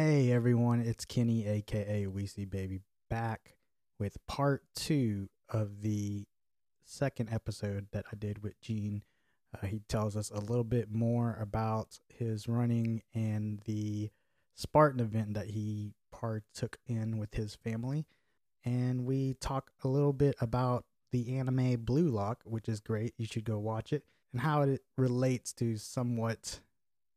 Hey everyone, it's Kenny, aka Weezy Baby, back with part two of the second episode that I did with Gene. Uh, he tells us a little bit more about his running and the Spartan event that he partook in with his family. And we talk a little bit about the anime Blue Lock, which is great. You should go watch it, and how it relates to somewhat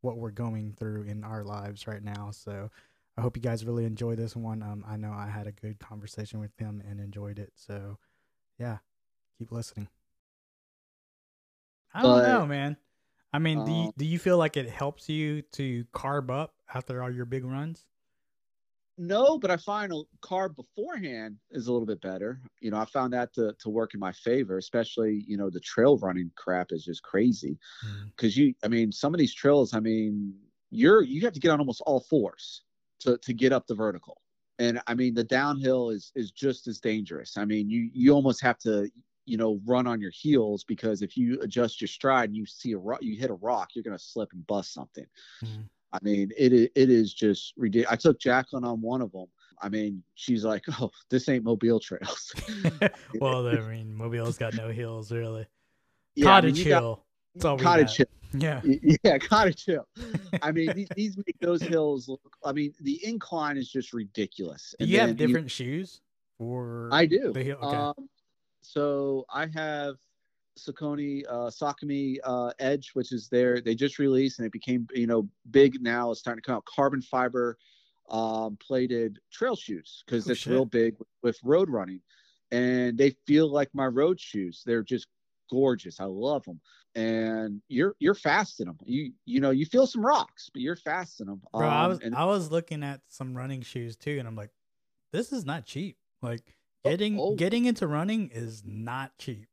what we're going through in our lives right now. So I hope you guys really enjoy this one. Um, I know I had a good conversation with him and enjoyed it. So yeah, keep listening. I don't But, know, man. I mean, do you, um, do you feel like it helps you to carb up after all your big runs? No, but I find a carb beforehand is a little bit better. You know, I found that to, to work in my favor, especially, you know, the trail running crap is just crazy. Cause you, I mean, some of these trails, I mean, you're, you have to get on almost all fours to, to get up the vertical. And I mean, the downhill is, is just as dangerous. I mean, you, you almost have to, you know, run on your heels because if you adjust your stride and you see a rock, you hit a rock, you're going to slip and bust something. Mhm. I mean, it it is just ridiculous. I took Jacqueline on one of them. I mean, she's like, "Oh, this ain't Mobile trails." well, I mean, Mobile's got no hills really. Yeah, I mean, Cottage got- Hill. All cottage hill. Yeah. Yeah, cottage hill. I mean, these, these make those hills look. I mean, the incline is just ridiculous. Do you have different shoes Or I do. the hill? Okay. Um, so I have Saucony uh, Saucony uh, Edge, which is there. They just released and it became you know big now. It's starting to come out. Carbon fiber um, plated trail shoes because Oh, it's shit. real big with, with road running, and they feel like my road shoes. They're just gorgeous. I love them. And you're you're fast in them. You you know you feel some rocks, but you're fast in them. Bro, I was and, I was looking at some running shoes too, and I'm like, this is not cheap. Like Oh, getting oh. getting into running is not cheap.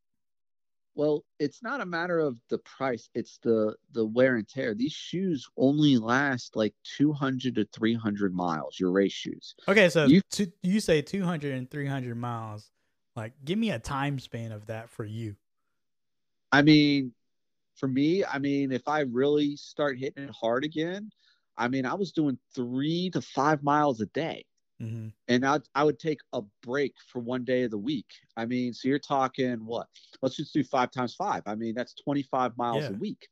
Well, it's not a matter of the price; it's the the wear and tear. These shoes only last like 200 to 300 miles. Your race shoes. Okay, so You- you, you say 200 and 300 miles. Like, give me a time span of that for you. I mean, for me, I mean, if I really start hitting it hard again, I mean, I was doing three to five miles a day, hmm and I I would take a break for one day of the week. I mean, so you're talking what? Let's just do five times five. I mean, that's 25 miles Yeah. a week.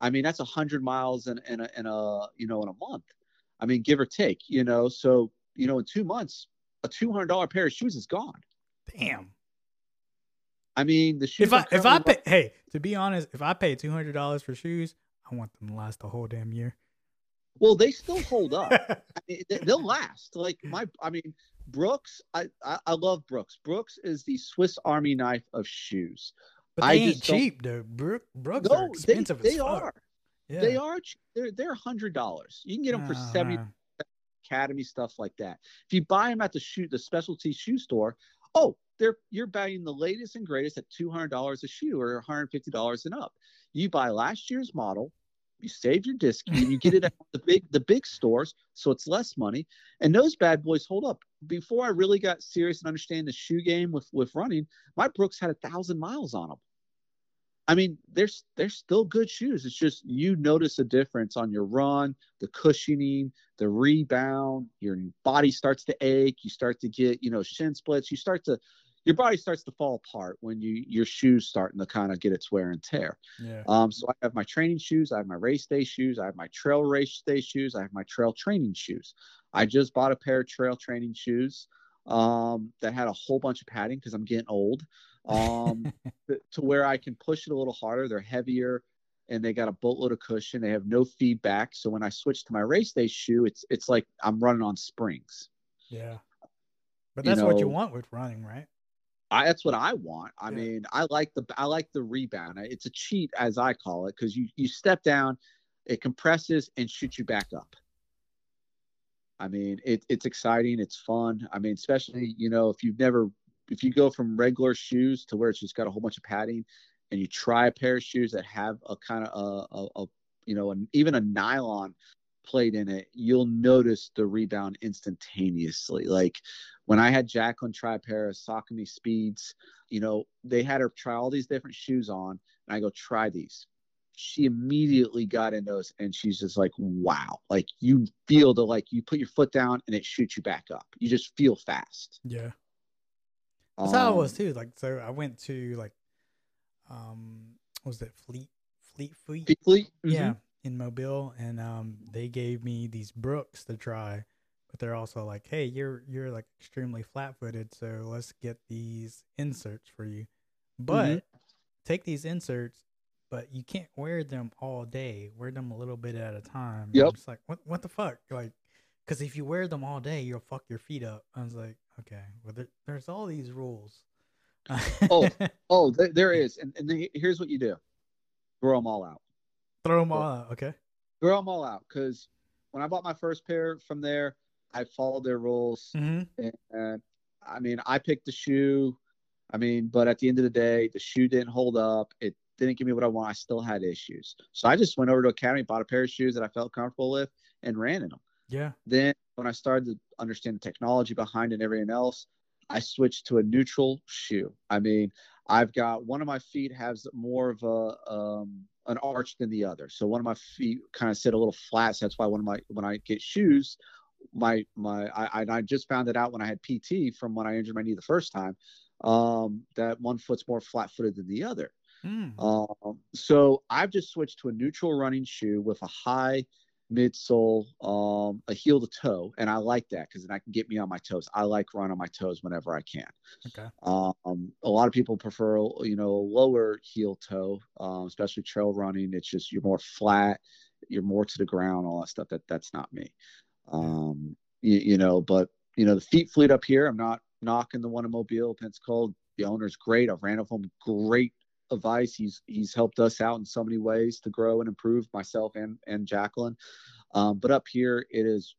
I mean, that's 100 miles in, in, a, in a you know in a month. I mean, give or take. You know, so you know, in two months, a $200 pair of shoes is gone. Damn. I mean, the shoes. If I if I pay, hey, to be honest, if I pay two hundred dollars for shoes, I want them to last the whole damn year. Well, they still hold up. I mean, they- they'll last. Like my, I mean, Brooks. I, I I love Brooks. Brooks is the Swiss Army knife of shoes. but I they ain't cheap. Brook, Brooks are No, they, expensive they fuck. are. Yeah. They are. They're they're hundred dollars. You can get them for Uh-huh. seventy Academy stuff like that. If you buy them at the shoe the specialty shoe store, oh, they're you're buying the latest and greatest at two hundred dollars a shoe or one hundred fifty dollars and up. You buy last year's model, you save your disc, and you get it at the big the big stores, so it's less money. And those bad boys hold up. Before I really got serious and understand the shoe game with with running, my Brooks had a thousand miles on them. I mean, they're they're still good shoes. It's just you notice a difference on your run, the cushioning, the rebound. Your body starts to ache. You start to get you know shin splits. You start to your body starts to fall apart when you your shoes starting to kind of get its wear and tear. Yeah. Um, so I have my training shoes, I have my race day shoes, I have my trail race day shoes, I have my trail training shoes. I just bought a pair of trail training shoes um, that had a whole bunch of padding because I'm getting old. Um, to, to where I can push it a little harder. They're heavier and they got a boatload of cushion. They have no feedback. So when I switch to my race day shoe, it's it's like I'm running on springs. Yeah. But You that's what you want with running, right? I, that's what I want. I Yeah. mean, I like the I like the rebound. It's a cheat as I call it because you you step down, it compresses and shoots you back up. I mean, it, it's exciting. It's fun. I mean, especially you know if you've never if you go from regular shoes to where it's just got a whole bunch of padding, and you try a pair of shoes that have a kind of a, a, a you know an, even a nylon plate in it, you'll notice the rebound instantaneously. Like when I had Jacqueline try a pair of Saucony Speeds, you know, they had her try all these different shoes on, and I go, try these. she immediately got in those and she's just like, wow. Like you feel the like you put your foot down and it shoots you back up. You just feel fast. Yeah. That's how it was Um, too. Like so I went to like um what was it Fleet Fleet Fleet? Fleet? Yeah, Mhm. In Mobile and um they gave me these Brooks to try. But they're also like, "Hey, you're you're like extremely flat-footed, so let's get these inserts for you." But Mhm. take these inserts, but you can't wear them all day. Wear them a little bit at a time. Yep. I'm like, "What what the fuck?" Like cuz if you wear them all day, you'll fuck your feet up. I was like, "Okay, well there, there's all these rules." Oh. Oh, there, there is. And, and here's what you do grow them all out. Throw them all out. Okay. Throw them all out. Because when I bought my first pair from there, I followed their rules. Mm-hmm. And I mean, I picked the shoe. I mean, but at the end of the day, the shoe didn't hold up. It didn't give me what I want. I still had issues. So I just went over to Academy, bought a pair of shoes that I felt comfortable with, and ran in them. Yeah. Then when I started to understand the technology behind it and everything else, I switched to a neutral shoe. I mean, I've got one of my feet has more of a um, an arch than the other. So one of my feet kind of sit a little flat. So that's why one of my when I get shoes, my my I, I- just found it out when I had PT from when I injured my knee the first time. Um, that one foot's more flat footed than the other. Mm. Um, so I've just switched to a neutral running shoe with a high midsole, um, a heel to toe, and I like that because then I can get me on my toes. I like run on my toes whenever I can. Okay. Um, a lot of people prefer, you know, a lower heel toe, um, especially trail running. It's just you're more flat, you're more to the ground, all that stuff. That that's not me. Um, you, you know, but you know, the feet fleet up here. I'm not knocking the one in Mobile, Pensacola. The owner's great. I've ran with him. Great advice. He's he's helped us out in so many ways to grow and improve myself and and Jacqueline. Um, but up here, it is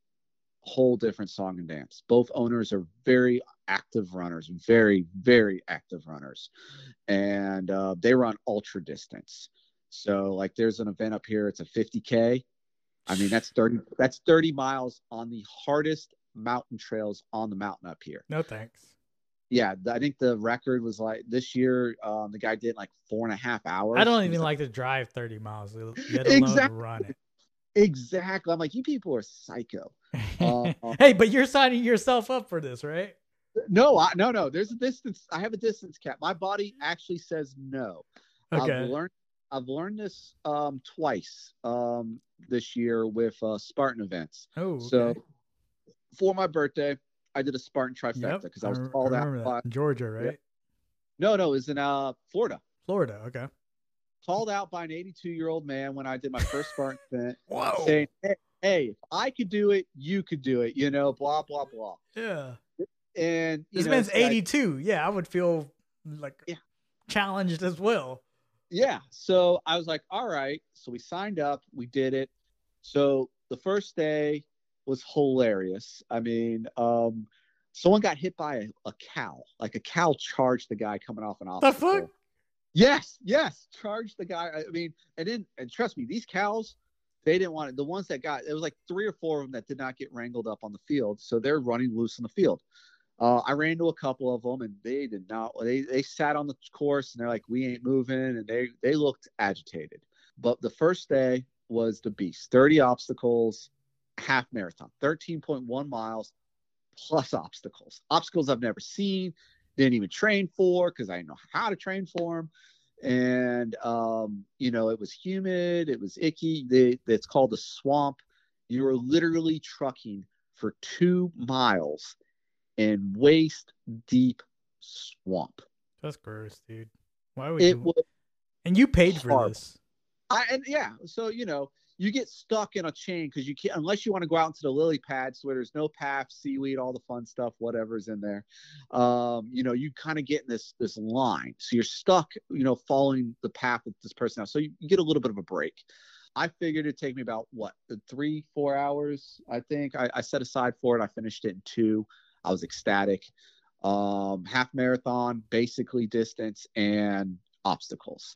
whole different song and dance. Both owners are very active runners, very very active runners, and uh, they run ultra distance. So like, there's an event up here. It's a 50k. I mean, that's 30 that's 30 miles on the hardest mountain trails on the mountain up here. No thanks. Yeah, I think the record was like this year. Um, the guy did like four and a half hours. I don't even was like to drive 30 miles, Exactly. run it. exactly. I'm like, you people are psycho. Uh, hey, but you're signing yourself up for this, right? No, I, no, no. There's a distance. I have a distance cap. My body actually says no. Okay. I've learned. I've learned this um, twice um, this year with uh, Spartan events. oh, So for my birthday, I did a Spartan trifecta Yep, because I was rem- called out. remember By, that. Georgia, right? no, no, it was in uh, Florida. Florida. Okay. Called out by an 82 year old man when I did my first Spartan event, Whoa. saying, hey, "Hey, if I could do it, you could do it." You know, blah blah blah. yeah. And This know, man's this guy- 82. Yeah, I would feel like Yeah. challenged as well. yeah so i was like all right so we signed up we did it so the first day was hilarious i mean um someone got hit by a, a cow like a cow charged the guy coming off an The fuck? yes yes charged the guy i mean and then and trust me these cows they didn't want it the ones that got it was like three or four of them that did not get wrangled up on the field so they're running loose in the field uh, I ran into a couple of them and they did not. They they sat on the course and they're like, we ain't moving, and they they looked agitated. But the first day was the beast. Thirty obstacles, half marathon, thirteen point one miles, plus obstacles. Obstacles I've never seen, didn't even train for because I didn't know how to train for them. And um, you know, it was humid, it was icky. They, it's called the swamp. You were literally trucking for two miles in waist deep swamp. That's gross, dude. Why would It you? was and you paid for this. I and yeah, so you know, you get stuck in a chain because you can't unless you want to go out into the lily pads where there's no path, seaweed, all the fun stuff, whatever's in there. Um, you know, you kind of get in this this line. So you're stuck, you know, following the path that this person has. So you, you get a little bit of a break. I figured it'd take me about what three, four hours. I think I, I set aside for it. I finished it in two. I was ecstatic. Um, half marathon, basically distance and obstacles.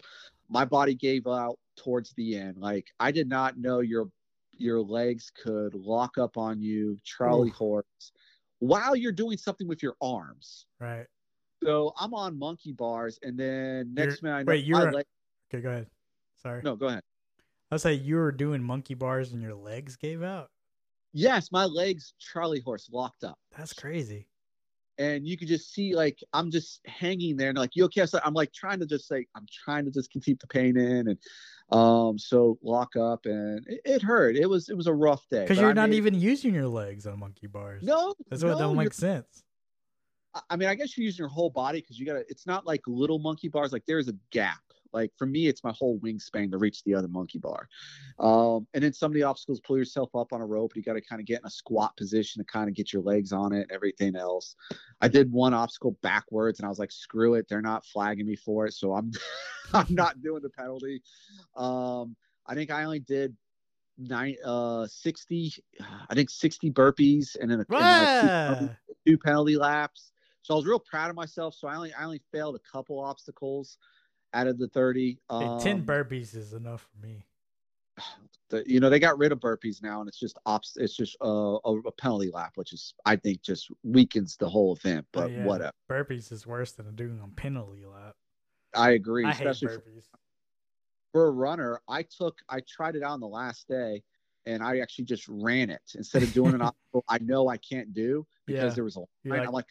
My body gave out towards the end. Like I did not know your your legs could lock up on you, Charlie Oof. horse, while you're doing something with your arms. Right. So I'm on monkey bars, and then next You're- minute I know wait, you're leg- Okay, go ahead. Sorry. no, go ahead. I say you were doing monkey bars and your legs gave out. Yes, my legs, Charlie horse, locked up. That's crazy. And you could just see, like, I'm just hanging there, and like, you okay? So I'm like trying to just like, I'm trying to just keep the pain in, and um, so lock up, and it, it hurt. It was, it was a rough day Because you're I not made- even using your legs on monkey bars. No, That's what no, don't make sense. I- mean, I guess you're using your whole body because you got to. It's not like little monkey bars. Like there's a gap. Like for me, it's my whole wingspan to reach the other monkey bar. Um, and then some of the obstacles, pull yourself up on a rope. You got to kind of get in a squat position to kind of get your legs on it. and Everything else. I did one obstacle backwards, and I was like, screw it. They're not flagging me for it, so I'm I'm not doing the penalty. Um, I think I only did nine uh 60 i think 60 burpees and then a, and then like two Right. two penalty laps. So I was real proud of myself. So I only I only failed a couple obstacles out of the 30. Hey, Um, 10 burpees is enough for me. the- you know, they got rid of burpees now and it's just ops it's just a, a penalty lap, which is I think just weakens the whole event, But but yeah, whatever. Burpees is worse than doing a penalty lap. I agree, I especially for, burpees. for a runner. I took I tried it out on the last day and I actually just ran it instead of doing an obstacle I know I can't do because Yeah. there was a line. Like, I'm like,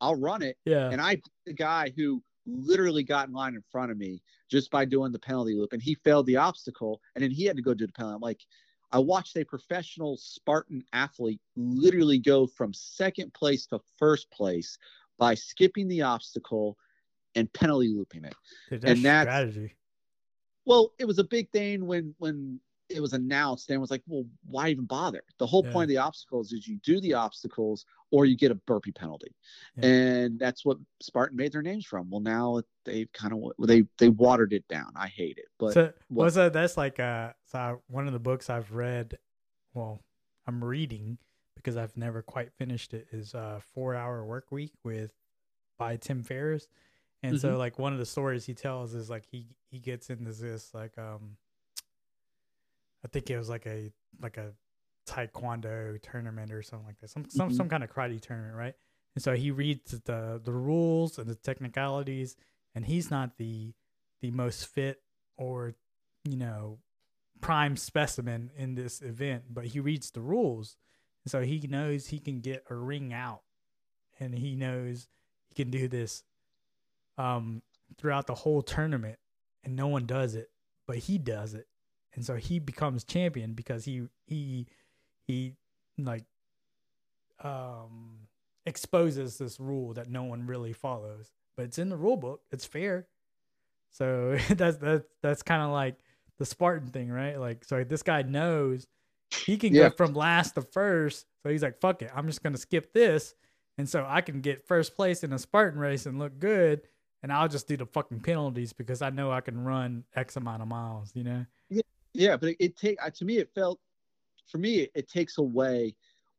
I'll run it. Yeah. and I the guy who literally got in line in front of me just by doing the penalty loop, and he failed the obstacle, and then he had to go do the penalty. I'm like, I watched a professional Spartan athlete literally go from second place to first place by skipping the obstacle and penalty looping it. Dude, and that's- strategy. Well, it was a big thing when when it was announced and was like, well, why even bother? The whole Yeah. point of the obstacles is you do the obstacles or you get a burpee penalty. Yeah. And that's what Spartan made their names from. Well, now they've kind of they they watered it down. I hate it, but so what- what's that? That's like uh, so I, one of the books I've read. Well, I'm reading because I've never quite finished it. Is uh, Four Hour Work Week with by Tim Ferriss, and Mm-hmm. so like one of the stories he tells is like he he gets into this like um, I think it was like a like a taekwondo tournament or something like that, some some Mhm. some kind of karate tournament, right? And so he reads the the rules and the technicalities, and he's not the the most fit or you know prime specimen in this event, but he reads the rules, and so he knows he can get a ring out, and he knows he can do this um throughout the whole tournament, and no one does it, but he does it, and so he becomes champion because he he he like um exposes this rule that no one really follows. But it's in the rule book. It's fair. So that's that's that's kind of like the spartan thing right? Like so this guy knows he can Yeah. go from last to first. So he's like fuck it. I'm just gonna skip this. And so i can get first place in a spartan race and look good. And i'll just do the fucking penalties because i know i can run x amount of miles you know yeah, but it, it take uh, to me it felt for me it, it takes away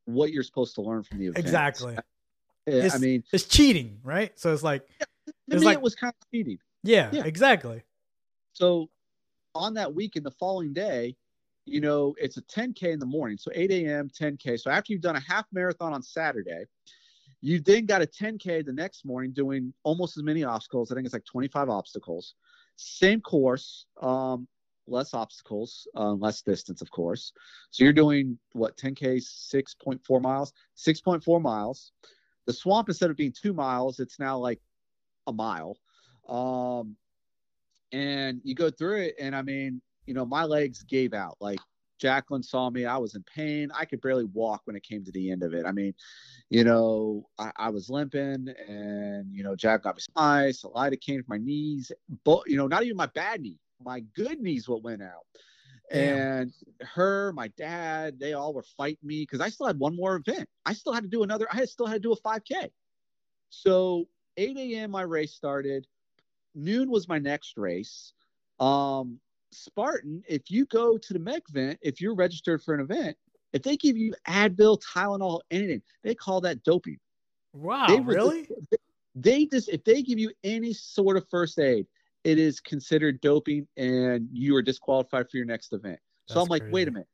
what you're supposed to learn from the event. exactly Uh, I mean, it's cheating right so it's like to it's me like- it was kind of cheating. yeah, Yeah. exactly So on that weekend, the following day, you know, it's a 10K in the morning. So 8 a.m., 10K. So after you've done a half marathon on Saturday, you then got a 10K the next morning doing almost as many obstacles. I think it's like 25 obstacles. Same course, um, less obstacles, uh, less distance, of course. So you're doing what 10K, 6.4 miles, 6.4 miles. The swamp, instead of being two miles, it's now like a mile. Um, and you go through it and i mean you know my legs gave out. Like jacqueline saw me. I was in pain. I could barely walk when it came to the end of it. I mean you know i, I was limping and you know jack got me a light came from my knees. But you know not even my bad knee my good knees what went out Damn. and her my dad they all were fighting me because i still had one more event i still had to do another i had still had to do a 5k so 8 a.m my race started noon was my next race. Um, Spartan, if you go to the mech event, if you're registered for an event, if they give you Advil, Tylenol, anything, they call that doping. wow They really just- they just if they give you any sort of first aid, it is considered doping, and you are disqualified for your next event. so I'm like, wait a minute.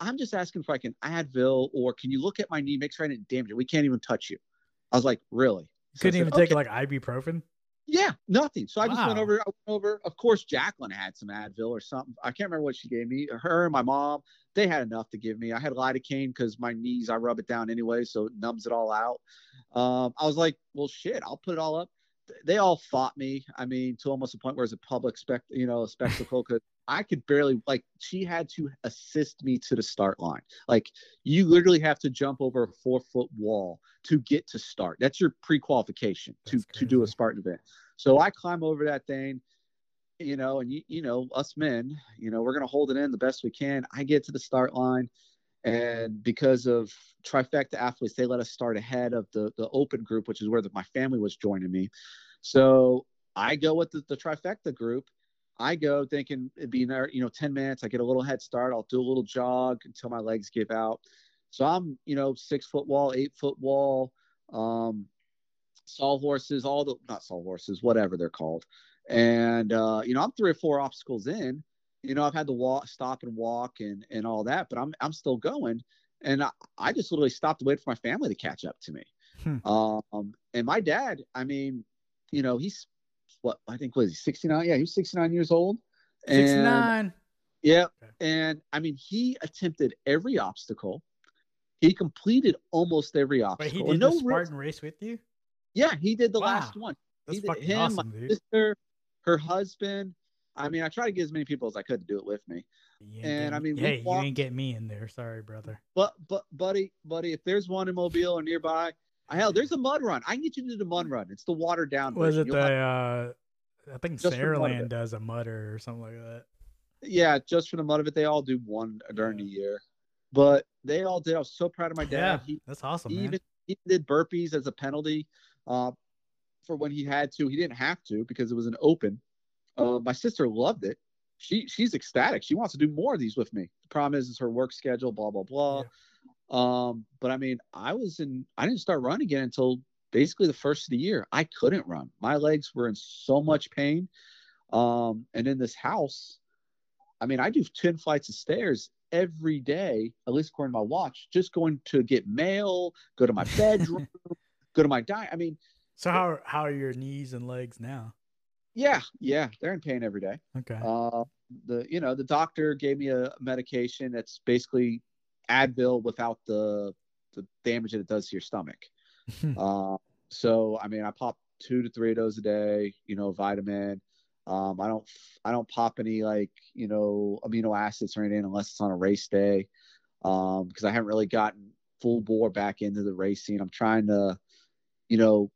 I'm just asking if I can Advil, or can you look at my knee, make sure I didn't damage it? We can't even touch you. I was like, really? So couldn't said, even take "Okay." like ibuprofen Yeah, nothing. So I just went over. I went over. Of course, Jacqueline had some Advil or something. I can't remember what she gave me. Her and my mom, they had enough to give me. I had lidocaine because my knees, I rub it down anyway, so it numbs it all out. Um, I was like, well, shit, I'll put it all up. They all fought me. I mean, to almost a point where it's a public spec, you know, a spectacle because I could barely like. She had to assist me to the start line. Like you literally have to jump over a four foot wall to get to start. That's your pre-qualification to to do a. Spartan event. So I climb over that thing, you know, and you, you know, us men, you know, we're gonna hold it in the best we can. I get to the start line, and because of trifecta athletes, they let us start ahead of the the open group, which is where the, my family was joining me. So I go with the, the trifecta group. I go thinking it'd be another, you know, 10 minutes. I get a little head start. I'll do a little jog until my legs give out. So I'm, you know, six foot wall, eight foot wall, um, saw horses, all the not saw horses, whatever they're called. And uh, you know, I'm three or four obstacles in. You know, I've had to walk, stop and walk and and all that, but I'm I'm still going. And I, I just literally stopped to wait for my family to catch up to me. Hmm. Um, and my dad, I mean, you know, he's what I think was he 69? Yeah, he's 69 years old. And Six nine. yeah. Okay. And I mean, he attempted every obstacle. He completed almost every obstacle. he And did no the real- Spartan race with you? yeah, he did the Wow. last one. That's he did, fucking him, awesome, dude. sister, her husband. I mean, I try to get as many people as I could to do it with me. And I mean, hey, you walked- ain't get me in there. Sorry, brother. But but buddy, buddy, if there's one in Mobile or nearby, hell, there's a mud run. I can get you to do the mud run. It's the watered down. Was it You'll the? have- uh I think Just for the mud of Saraland does a mutter or something like that. yeah, just for the mud of it, they all do one during the year. But they all did. I was so proud of my dad. Yeah, He that's awesome, he man. even he did burpees as a penalty uh, for when he had to. He didn't have to because it was an open. Uh, my sister loved it. She she's ecstatic. She wants to do more of these with me. The problem is, is her work schedule. Blah blah blah. Um, but I mean, I was in. I didn't start running again until basically the first of the year. I couldn't run. My legs were in so much pain. Um, and in this house, I mean, I do ten flights of stairs every day, at least according to my watch, just going to get mail, go to my bedroom, go to my diet. I mean, So how how are your knees and legs now? Yeah, yeah, they're in pain every day. Okay. Uh, the you know the doctor gave me a medication that's basically Advil without the the damage that it does to your stomach. uh, so I mean, I pop two to three of those a day. You know, vitamin. Um, I don't I don't pop any like you know amino acids or anything unless it's on a race day, um, because I haven't really gotten full bore back into the racing. I'm trying to, you know,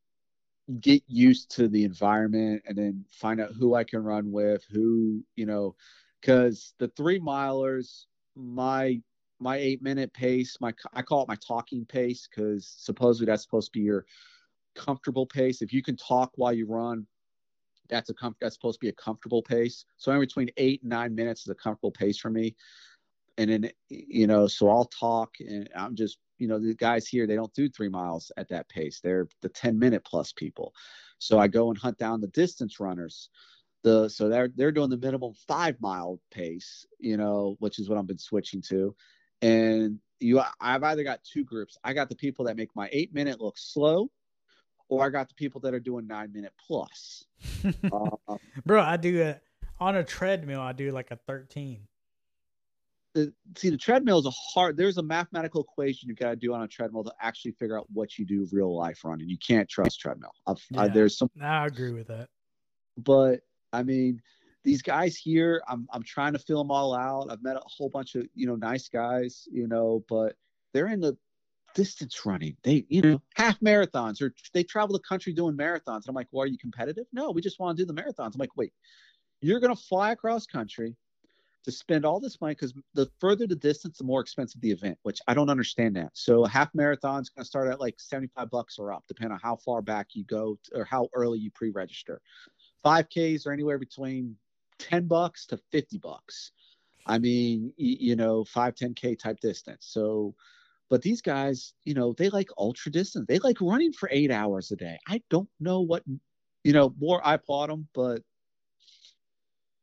get used to the environment and then find out who I can run with, who, you know, because the three milers, my my eight minute pace, my I call it my talking pace because supposedly that's supposed to be your comfortable pace. If you can talk while you run, that's a com- that's supposed to be a comfortable pace. So in between eight and nine minutes is a comfortable pace for me. And then you know, so I'll talk and I'm just you know the guys here they don't do three miles at that pace. They're the ten minute plus people. So I go and hunt down the distance runners. The so they're they're doing the minimum five mile pace, you know, which is what I've been switching to. And you I've either got two groups. I got the people that make my eight minute look slow, or I got the people that are doing nine minute plus. Uh, Bro, I do a on a treadmill. I do like a thirteen. The, see, the treadmill is a hard. There's a mathematical equation you've got to do on a treadmill to actually figure out what you do real life running. You can't trust treadmill. I've, I, there's some, I agree with that. but I mean, these guys here, I'm I'm trying to fill them all out. I've met a whole bunch of you know nice guys, you know, but they're in the distance running. They you know half marathons or they travel the country doing marathons. And i'm like, well, are you competitive? No, we just want to do the marathons. I'm like, wait, you're gonna fly across country to spend all this money because the further the distance, the more expensive the event, which I don't understand that. So a half marathon is going to start at like 75 bucks or up, depending on how far back you go or how early you pre-register. 5Ks are anywhere between 10 bucks to 50 bucks. I mean, you know, 5, 10K type distance. So, but these guys, you know, they like ultra distance. They like running for eight hours a day. I don't know what, you know, more I applaud them, but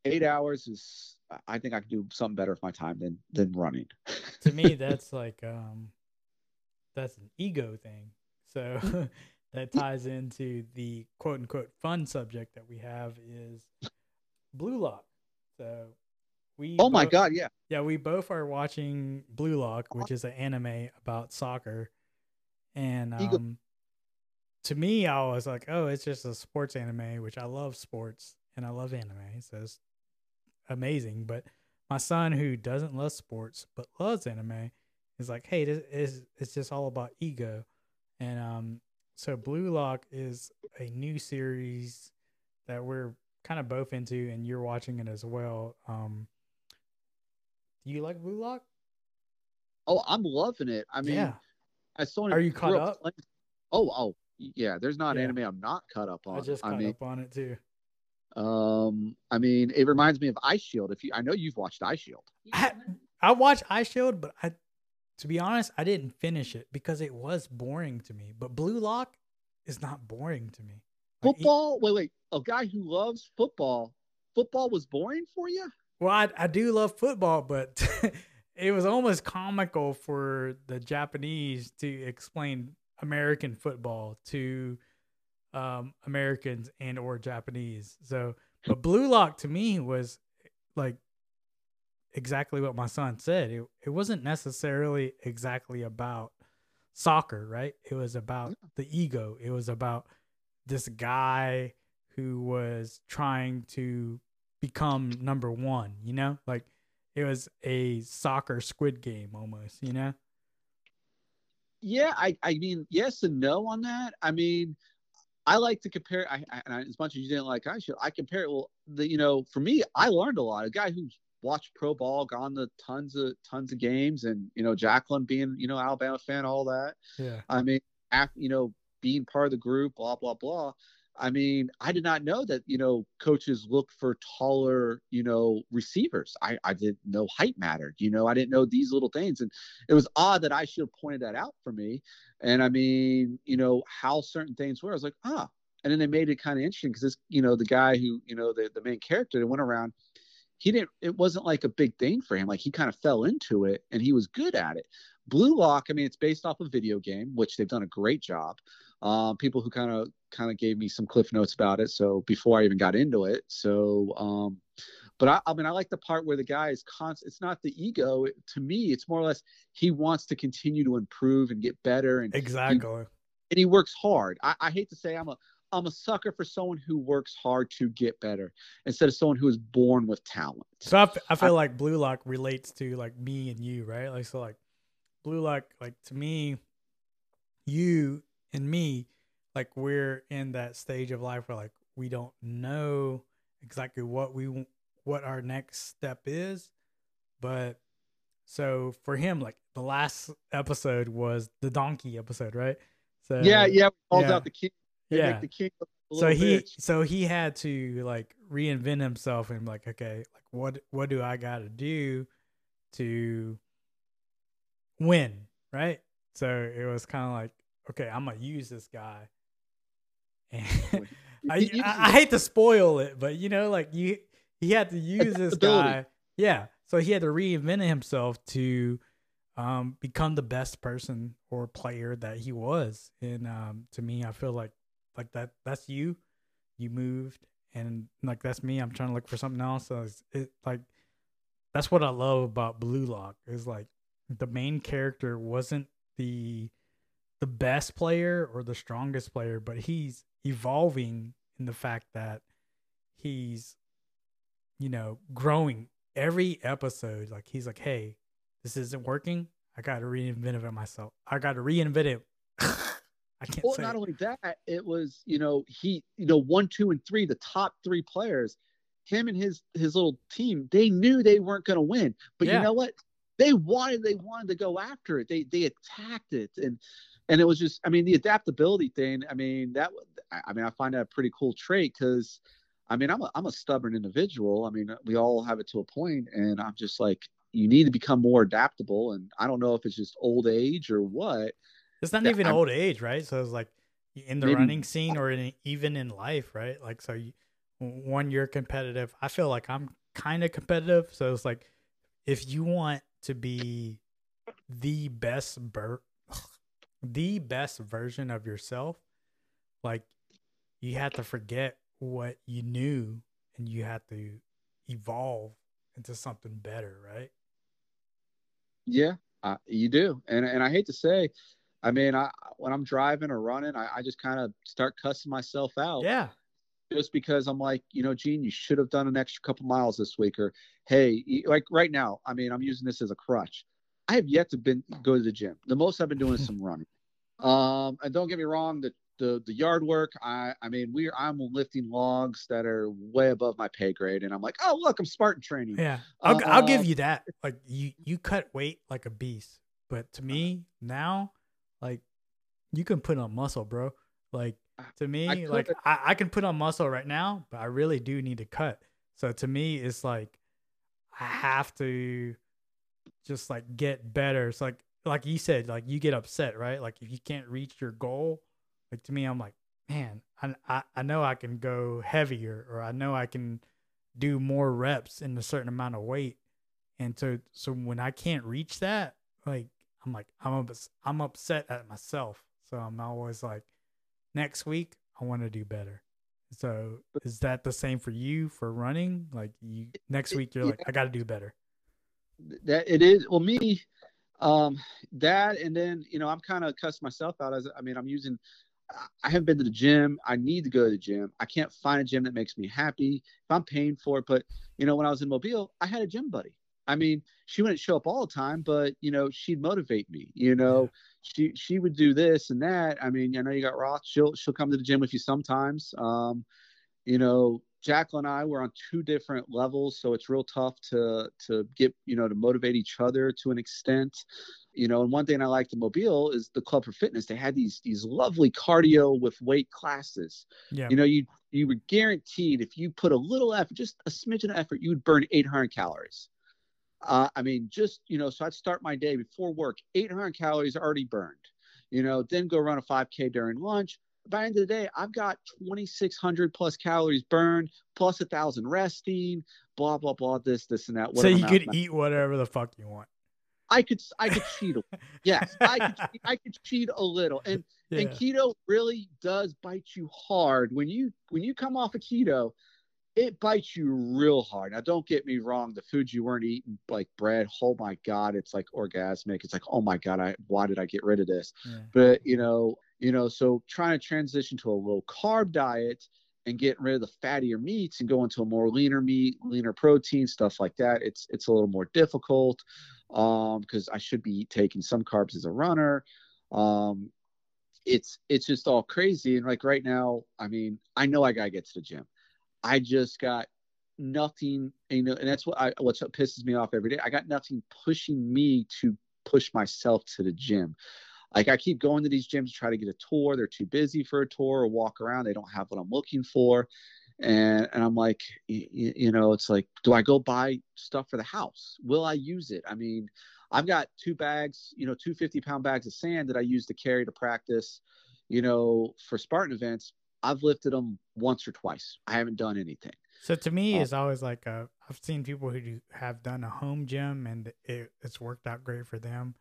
eight hours is, I think I could do something better with my time than, than running. to me that's like um that's an ego thing so that ties into the quote unquote fun subject that we have is Blue Lock. So we Oh my both- God, yeah. yeah, we both are watching Blue Lock, which is an anime about soccer. And um, to me, I was like, oh, it's just a sports anime, which I love sports and I love anime. So it's amazing. But my son, who doesn't love sports but loves anime, is like, hey, this is it's just all about ego. And um, so Blue Lock is a new series that we're kind of both into, and you're watching it as well. Um, do you like Blue Lock? Oh, I'm loving it. I mean, yeah. I saw. Are you caught up? playing- Oh, oh, yeah. There's not Yeah. anime I'm not caught up on. I just I caught mean, up on it too. Um, I mean, it reminds me of Eyeshield. If you, I know you've watched Eyeshield. I, I watched Eyeshield, but I, to be honest, I didn't finish it because it was boring to me. But Blue Lock is not boring to me. Like, Football. Wait, wait. A guy who loves football. Football was boring for you? Well, I, I do love football, but it was almost comical for the Japanese to explain American football to um, Americans and or Japanese. So, but Blue Lock to me was like exactly what my son said. It it wasn't necessarily exactly about soccer, right? It was about the ego. It was about this guy who was trying to become number one, you know? Like it was a soccer squid game almost, you know? Yeah, I, I mean, yes and no on that. I mean, I like to compare. I, I, and I, as much as you didn't like Eyeshield, I compare it. Well, the you know, for me, I learned a lot. A guy who's watched pro ball, gone to tons of tons of games, and you know, Jacqueline being you know Alabama fan, all that. Yeah. I mean, after, you know, being part of the group, blah blah blah. I mean, I did not know that you know coaches look for taller, you know, receivers. I I didn't know height mattered. You know, I didn't know these little things, and it was odd that I should have pointed that out for me. And I mean, you know, how certain things were. I was like, ah. And then they made it kind of interesting because this, you know, the guy who, you know, the the main character that went around, he didn't. It wasn't like a big thing for him. Like he kind of fell into it, and he was good at it. Blue Lock, I mean, it's based off a video game, which they've done a great job. Um, people who kind of kind of gave me some cliff notes about it. So before I even got into it, so um, but I, I mean, I like the part where the guy is constant. It's not the ego. It, to me, it's more or less he wants to continue to improve and get better, and Exactly. and he works hard. I, I hate to say I'm a I'm a sucker for someone who works hard to get better instead of someone who is born with talent. So I, f- I feel like Blue Lock relates to like me and you, right? Like so like Blue Lock like to me you and me like we're in that stage of life where like we don't know exactly what we what our next step is, but so for him like the last episode was the donkey episode, right? So yeah, yeah, calls yeah. out the king. They yeah. make the king look a so he bitch. so he had to like reinvent himself and like okay like what what do i gotta do to win? Right? So it was kind of like okay i'm gonna use this guy. And I, I, I hate to spoil it but you know like you he had to use this guy. Yeah. So he had to reinvent himself to um become the best person or player that he was. And um to me i feel like like that that's you. You moved and like that's me. I'm trying to look for something else. So it's it like that's what i love about blue lock is like the main character wasn't the the best player or the strongest player but he's evolving in the fact that he's you know growing every episode. Like he's like hey this isn't working. I gotta reinvent it myself. I gotta reinvent it i can't Well, not it. only that, it was you know he you know one, two, and three, the top three players, him and his his little team, they knew they weren't going to win, but Yeah. you know what? They wanted they wanted to go after it. They they attacked it, and and it was just I mean the adaptability thing. I mean that I I mean I find that a pretty cool trait because. I mean, I'm a, I'm a stubborn individual. I mean, we all have it to a point, and I'm just like, you need to become more adaptable. And I don't know if it's just old age or what, It's not Yeah, even I'm- old age, right? So it's like in the Maybe- running scene or in, even in life, right? Like, so you, when you're competitive, I feel like I'm kind of competitive. So it's like, if you want to be the best, ver- the best version of yourself, like you have to forget what you knew and you have to evolve into something better, right? Yeah, uh, you do, and and I hate to say, I mean, I when I'm driving or running, I, I just kind of start cussing myself out. Yeah. Just because I'm like, you know, Gene, you should have done an extra couple miles this week, or hey, like right now, I mean, I'm using this as a crutch. I have yet to been go to the gym. The most I've been doing is some running. Um, and don't get me wrong, the the the yard work, I I mean, we I'm lifting logs that are way above my pay grade, and I'm like, oh look, I'm Spartan training. Yeah, I'll, uh, I'll give you that. Like you you cut weight like a beast, but to me now, like you can put on muscle, bro. Like to me, I like I, I can put on muscle right now, but I really do need to cut. So to me, it's like I have to just like get better. It's like like you said, like you get upset, right? Like if you can't reach your goal, like to me, I'm like, man, I, I, I know I can go heavier or I know I can do more reps in a certain amount of weight. And so, so when I can't reach that, like, I'm like, I'm, I'm upset at myself. So I'm always like, next week, I want to do better. So is that the same for you for running? Like you next week, you're like, I got to do better. That it is. Well, me, um, that, and then, you know, I'm kind of cussing myself out as, I mean, I'm using I haven't been to the gym. I need to go to the gym. I can't find a gym that makes me happy. If I'm paying for it, but you know, when I was in Mobile, I had a gym buddy. I mean, she wouldn't show up all the time, but you know, she'd motivate me. You know, yeah. she she would do this and that. I mean, I know you got Roth. She'll she'll come to the gym with you sometimes. Um, you know, Jacqueline and I were on two different levels, so it's real tough to to get you know to motivate each other to an extent you know and one thing i liked in mobile is the club for fitness they had these these lovely cardio with weight classes yeah. you know you you were guaranteed if you put a little effort just a smidgen of effort you would burn 800 calories uh, i mean just you know so i'd start my day before work 800 calories already burned you know then go run a 5k during lunch by the end of the day i've got 2600 plus calories burned plus a thousand resting blah blah blah this this and that so you could eat whatever the fuck you want I could I could cheat. A, yes, I could I could cheat a little, and yeah. and keto really does bite you hard when you when you come off of keto. It bites you real hard. Now, don't get me wrong. The foods you weren't eating, like bread, oh my god, it's like orgasmic. It's like, oh my god, I why did I get rid of this? Yeah. But you know, you know, so trying to transition to a low carb diet and getting rid of the fattier meats and going to a more leaner meat, leaner protein, stuff like that. It's it's a little more difficult um, because I should be taking some carbs as a runner. Um, it's it's just all crazy. And like right now, I mean, I know I gotta get to the gym. I just got nothing, you know, and that's what I what pisses me off every day. I got nothing pushing me to push myself to the gym. Like I keep going to these gyms to try to get a tour. They're too busy for a tour or walk around. They don't have what I'm looking for and and I'm like, you, you know, it's like, do I go buy stuff for the house? Will I use it? I mean, I've got two bags, you know, two 50 pound bags of sand that I use to carry to practice, you know, for Spartan events. I've lifted them once or twice. I haven't done anything. So to me, um, it's always like i have seen people who do, have done a home gym and it, it's worked out great for them.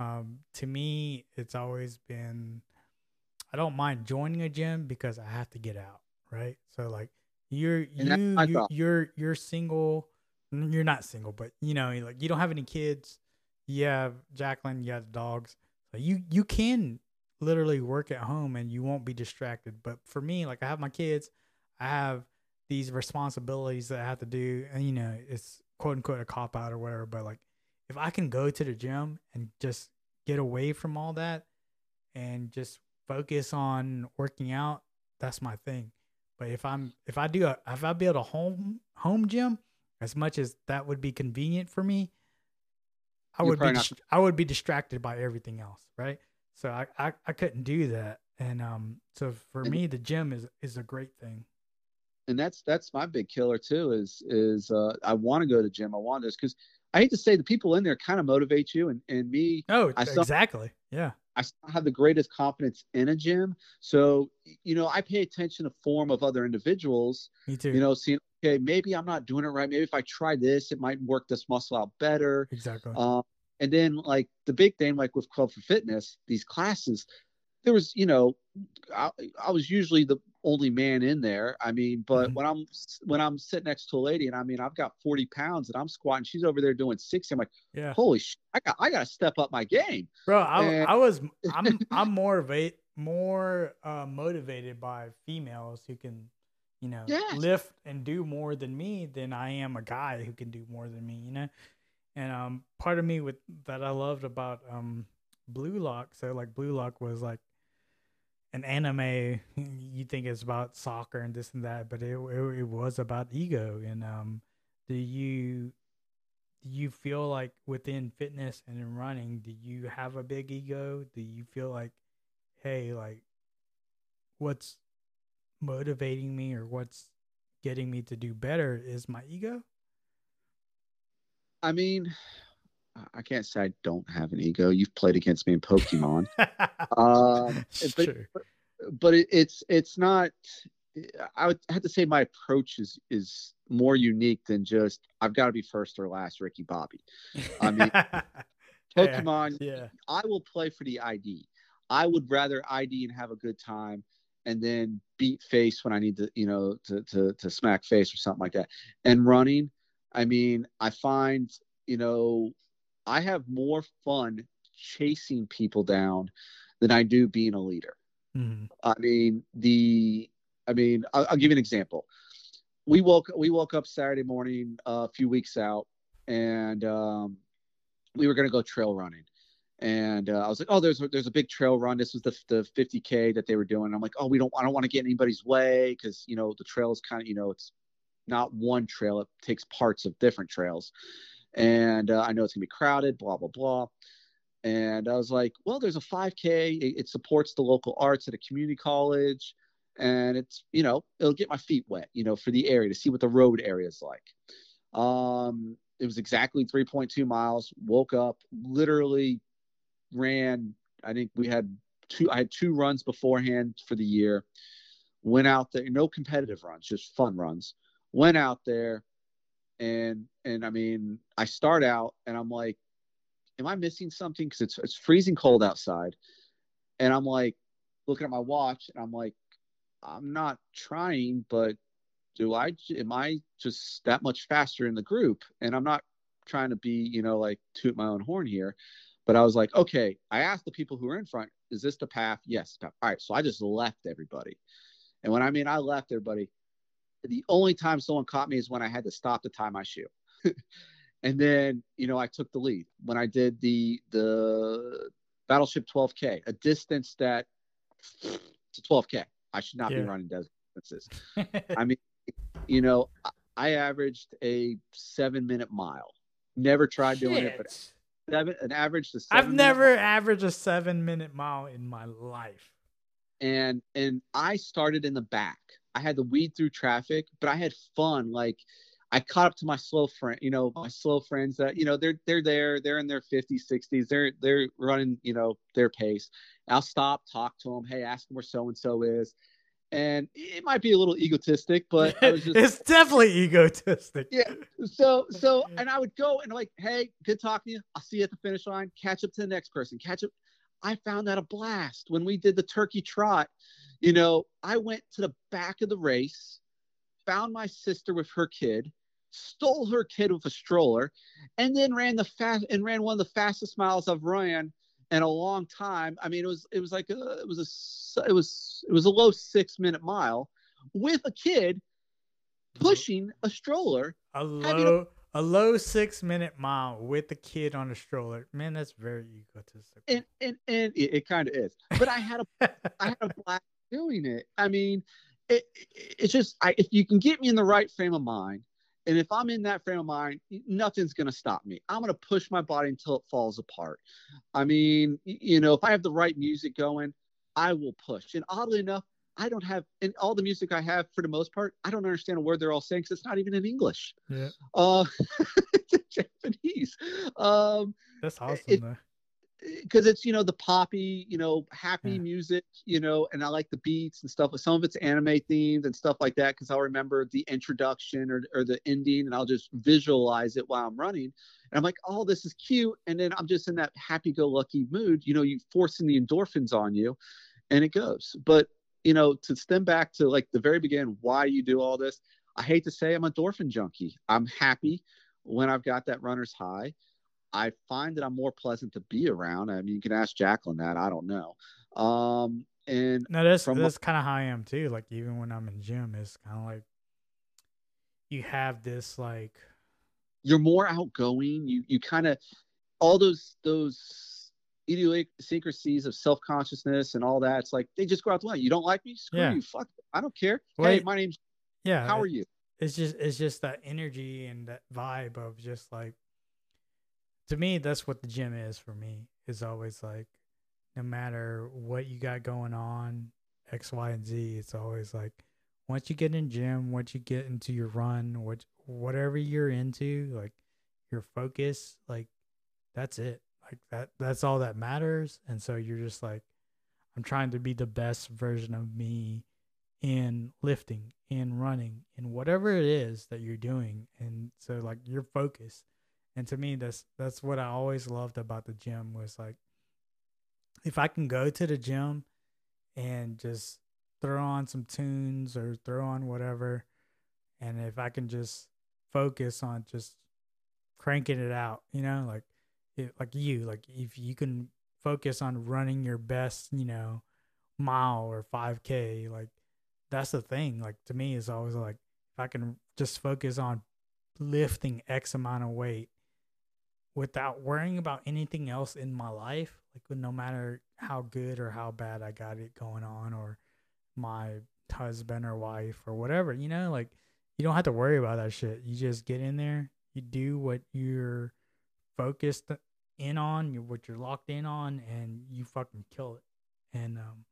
Um, to me, it's always been I don't mind joining a gym because I have to get out right? So like you're you, you you're you're single. You're not single, but you know, like you don't have any kids. You have Jacqueline. You have dogs. So you you can literally work at home and you won't be distracted. But for me, like I have my kids, I have these responsibilities that I have to do, and you know, it's quote unquote a cop out or whatever. But like, if I can go to the gym and just get away from all that and just focus on working out, that's my thing. But if I'm if I do a if I build a home home gym, as much as that would be convenient for me, I You're would be not- I would be distracted by everything else, right? So I, I, I couldn't do that, and um, so for and, me, the gym is is a great thing. And that's that's my big killer too. Is is uh, I want to go to the gym. I want this because I hate to say the people in there kind of motivate you, and and me. Oh, I exactly. Yeah. I have the greatest confidence in a gym. So, you know, I pay attention to form of other individuals. Me too. You know, seeing, okay, maybe I'm not doing it right. Maybe if I try this, it might work this muscle out better. Exactly. Um, and then like the big thing, like with Club for Fitness, these classes, there was, you know, I, I was usually the only man in there. I mean, but mm-hmm. when I'm when I'm sitting next to a lady and I mean I've got 40 pounds and I'm squatting, she's over there doing 60. I'm like, yeah, holy shit, I got I got to step up my game, bro. I, and... I was I'm I'm more of a more uh, motivated by females who can, you know, yes. lift and do more than me than I am a guy who can do more than me. You know, and um, part of me with that I loved about um Blue Lock. So like Blue Lock was like an anime you think it's about soccer and this and that but it, it, it was about ego and um do you do you feel like within fitness and in running do you have a big ego do you feel like hey like what's motivating me or what's getting me to do better is my ego i mean I can't say I don't have an ego. You've played against me in Pokemon. um, but, but, but it, it's it's not. I would have to say my approach is is more unique than just I've got to be first or last, Ricky Bobby. I mean, Pokemon. Yeah, yeah. I will play for the ID. I would rather ID and have a good time, and then beat face when I need to, you know, to to to smack face or something like that. And running, I mean, I find you know I have more fun chasing people down than I do being a leader. Mm-hmm. I mean, the, I mean, I'll, I'll, give you an example. We woke, we woke up Saturday morning uh, a few weeks out, and um, we were going to go trail running. And uh, I was like, oh, there's a, there's a big trail run. This was the the 50k that they were doing. I'm like, oh, we don't, I don't want to get anybody's way because you know the trail is kind of, you know, it's not one trail. It takes parts of different trails and uh, I know it's gonna be crowded, blah blah blah. And I was like, well, there's a 5K. It, it, supports the local arts at a community college, and it's you know it'll get my feet wet, you know, for the area to see what the road area is like. Um, it was exactly 3.2 miles. Woke up, literally ran. I think we had two. I had two runs beforehand for the year. Went out there, no competitive runs, just fun runs. Went out there, and and I mean, I start out and I'm like, am I missing something? Because it's it's freezing cold outside, and I'm like looking at my watch and I'm like, I'm not trying, but do I am I just that much faster in the group? And I'm not trying to be, you know, like toot my own horn here. But I was like, okay, I asked the people who are in front, is this the path? Yes. All right. So I just left everybody. And when I mean I left everybody, the only time someone caught me is when I had to stop to tie my shoe. and then, you know, I took the lead when I did the the Battleship 12K, a distance that to 12K. I should not yeah. be running distances. I mean, you know, I averaged a seven minute mile. Never tried Shit. doing it, but seven an average to I've never averaged a seven minute mile in my life. And and I started in the back. I had to weed through traffic, but I had fun. Like I caught up to my slow friend, you know, my slow friends that, you know, they're they're there, they're in their 50s, 60s, they're they're running, you know, their pace. I'll stop, talk to them, hey, ask them where so and so is. And it might be a little egotistic, but just, it's definitely egotistic. Yeah. So so and I would go and like, hey, good talking to you. I'll see you at the finish line. Catch up to the next person. Catch up. I found that a blast when we did the turkey trot you know, I went to the back of the race, found my sister with her kid, stole her kid with a stroller, and then ran the fast and ran one of the fastest miles I've ran in a long time. I mean, it was it was like a, it was a it was it was a low six minute mile with a kid pushing a stroller. A low a, low six minute mile with a kid on a stroller. Man, that's very egotistic. And and and it, it kind of is. But I had a I had a blast doing it. I mean, it, it's just I, if you can get me in the right frame of mind, and if I'm in that frame of mind, nothing's going to stop me. I'm going to push my body until it falls apart. I mean, you know, if I have the right music going, I will push. And oddly enough, I don't have, and all the music I have for the most part, I don't understand a word they're all saying because it's not even in English. Yeah. Uh, it's Japanese. Um, That's awesome. It, because it's you know the poppy you know happy yeah. music you know and i like the beats and stuff but some of it's anime themed and stuff like that because i'll remember the introduction or, or the ending and i'll just visualize it while i'm running and i'm like oh this is cute and then i'm just in that happy-go-lucky mood you know you forcing the endorphins on you and it goes. But you know, to stem back to like the very beginning, why you do all this. I hate to say I'm a endorphin junkie. I'm happy when I've got that runner's high. I find that I'm more pleasant to be around. I mean, you can ask Jacqueline that. I don't know. Um, and no, that's that's kind of how I am too. Like even when I'm in gym, it's kind of like you have this like you're more outgoing. You you kind of all those those idiosyncrasies of self consciousness and all that. It's like they just go out the line. You don't like me? Screw yeah. you. Fuck. I don't care. Wait, hey, my name's. Yeah. How are you? It's just it's just that energy and that vibe of just like. To me, that's what the gym is for me. Is always like, no matter what you got going on, X, Y, and Z. It's always like, once you get in gym, once you get into your run, what whatever you're into, like your focus, like that's it. Like that that's all that matters. And so you're just like I'm trying to be the best version of me in lifting, in running, in whatever it is that you're doing. And so like your focus. And to me that's that's what I always loved about the gym was like if I can go to the gym and just throw on some tunes or throw on whatever and if I can just focus on just cranking it out, you know, like it, like you, like if you can focus on running your best, you know, mile or 5k, like that's the thing. Like to me is always like if I can just focus on lifting X amount of weight without worrying about anything else in my life, like no matter how good or how bad I got it going on or my husband or wife or whatever, you know, like you don't have to worry about that shit. You just get in there, you do what you're focused in on, what you're locked in on, and you fucking kill it. And um,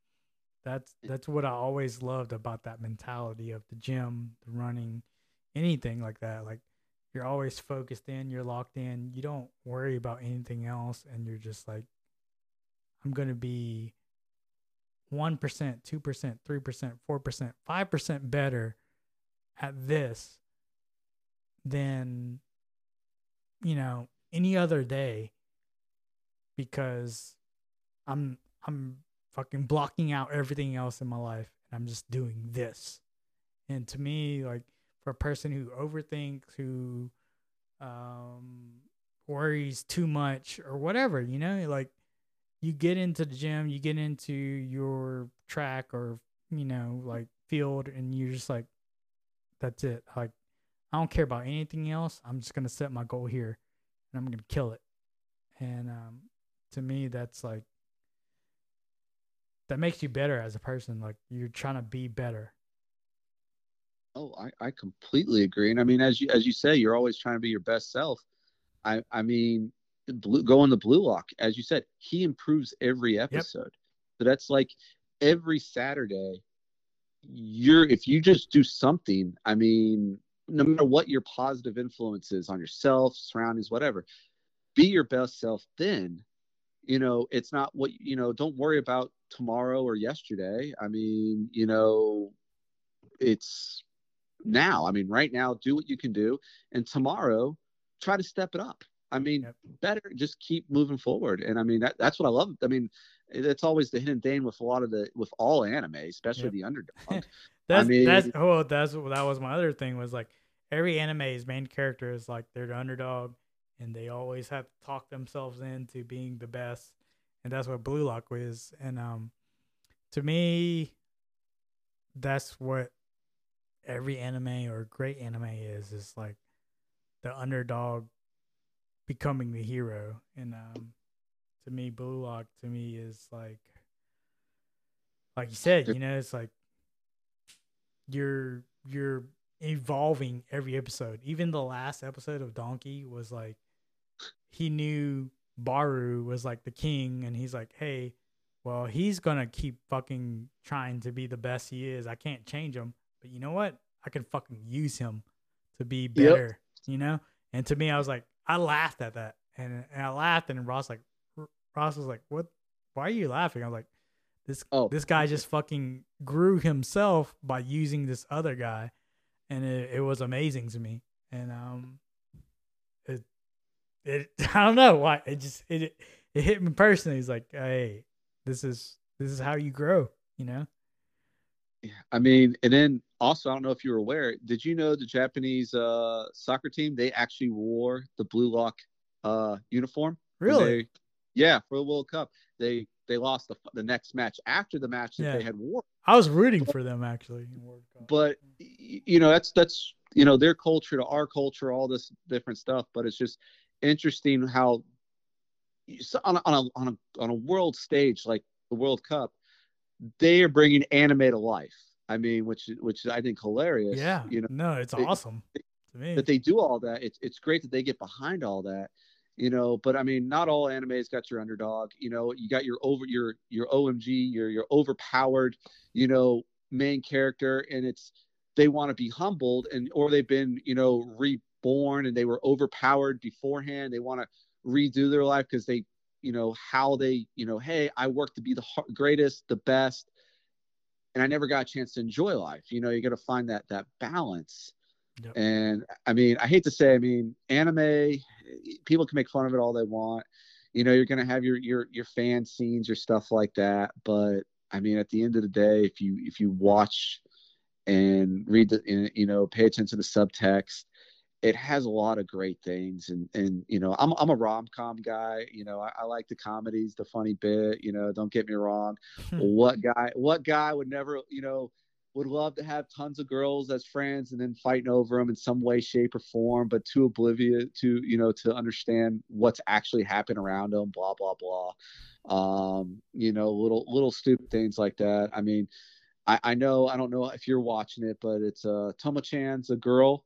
that's that's what I always loved about that mentality of the gym, the running, anything like that. Like you're always focused in, you're locked in, you don't worry about anything else, and you're just like, I'm gonna be one percent, two percent, three percent, four percent, five percent better at this than you know any other day because I'm I'm fucking blocking out everything else in my life and I'm just doing this. And to me, like for a person who overthinks, who um worries too much or whatever, you know, like you get into the gym, you get into your track or you know, like field and you're just like that's it. Like I don't care about anything else. I'm just gonna set my goal here, and I'm gonna kill it. And um, to me, that's like that makes you better as a person. Like you're trying to be better. Oh, I, I completely agree. And I mean, as you as you say, you're always trying to be your best self. I I mean, blue, going the blue lock, as you said, he improves every episode. Yep. So that's like every Saturday you're if you just do something i mean no matter what your positive influence is on yourself surroundings whatever be your best self then. You know it's not what you know don't worry about tomorrow or yesterday. I mean you know it's now. I mean right now do what you can do. And tomorrow try to step it up. I mean yep. better just keep moving forward. And i mean that, that's what i love. I mean it's always the hidden thing with a lot of the with all anime, especially yep. the underdog. that's I mean, that's oh that's that was my other thing was like every anime's main character is like they're the underdog and they always have to talk themselves into being the best, and that's what Blue Lock is. And um, to me, that's what every anime or great anime is is like the underdog becoming the hero and um to me, Blue Lock to me is like, like you said, you know, it's like you're you're evolving every episode. Even the last episode of Donkey was like he knew Barou was like the king, and he's like, hey, well, he's gonna keep fucking trying to be the best he is. I can't change him, but you know what? I can fucking use him to be better. Yep. You know. And to me, I was like, I laughed at that, and, and I laughed, and Ross like, Ross was like, "What? Why are you laughing?" I was like, "This oh. this guy just fucking grew himself by using this other guy, and it, it was amazing to me." And um, it it I don't know why it just it it hit me personally. It's like, "Hey, this is this is how you grow. You know. Yeah, I mean, and then also, I don't know if you were aware. Did you know the Japanese uh, soccer team they actually wore the blue lock uh, uniform? Really? They, yeah, for the World Cup, they they lost the the next match after the match that Yeah. they had won. I was rooting for them actually. in World Cup. But you know, that's that's you know their culture to our culture, all this different stuff. But it's just interesting how on a, on a on a on a world stage like the World Cup, they are bringing anime to life. I mean, which which I think hilarious. yeah, you know no, it's they- awesome to me. that they do all that. It's it's great that they get behind all that, you know. But I mean, not all anime's got your underdog. You know, you got your over your your OMG, your your overpowered, you know, main character, and it's they want to be humbled and or they've been you know reborn and they were overpowered beforehand. They want to redo their life because they you know how they you know hey I work to be the greatest, the best. And I never got a chance to enjoy life. You know, you got to find that that balance. Yep. And I mean, I hate to say, I mean, anime, people can make fun of it all they want. You know, you're gonna have your your your fan scenes, your stuff like that. But I mean, at the end of the day, if you if you watch and read the, you know, pay attention to the subtext, it has a lot of great things. And and you know, I'm I'm a rom com guy. You know, I, I like the comedies, the funny bit. You know, don't get me wrong. Hmm. what guy what guy would never you know would love to have tons of girls as friends and then fighting over them in some way shape or form but too oblivious to you know to understand what's actually happening around them blah blah blah. Um you know little little stupid things like that. I mean i i know i don't know if you're watching it but it's uh tomo-chan's a girl.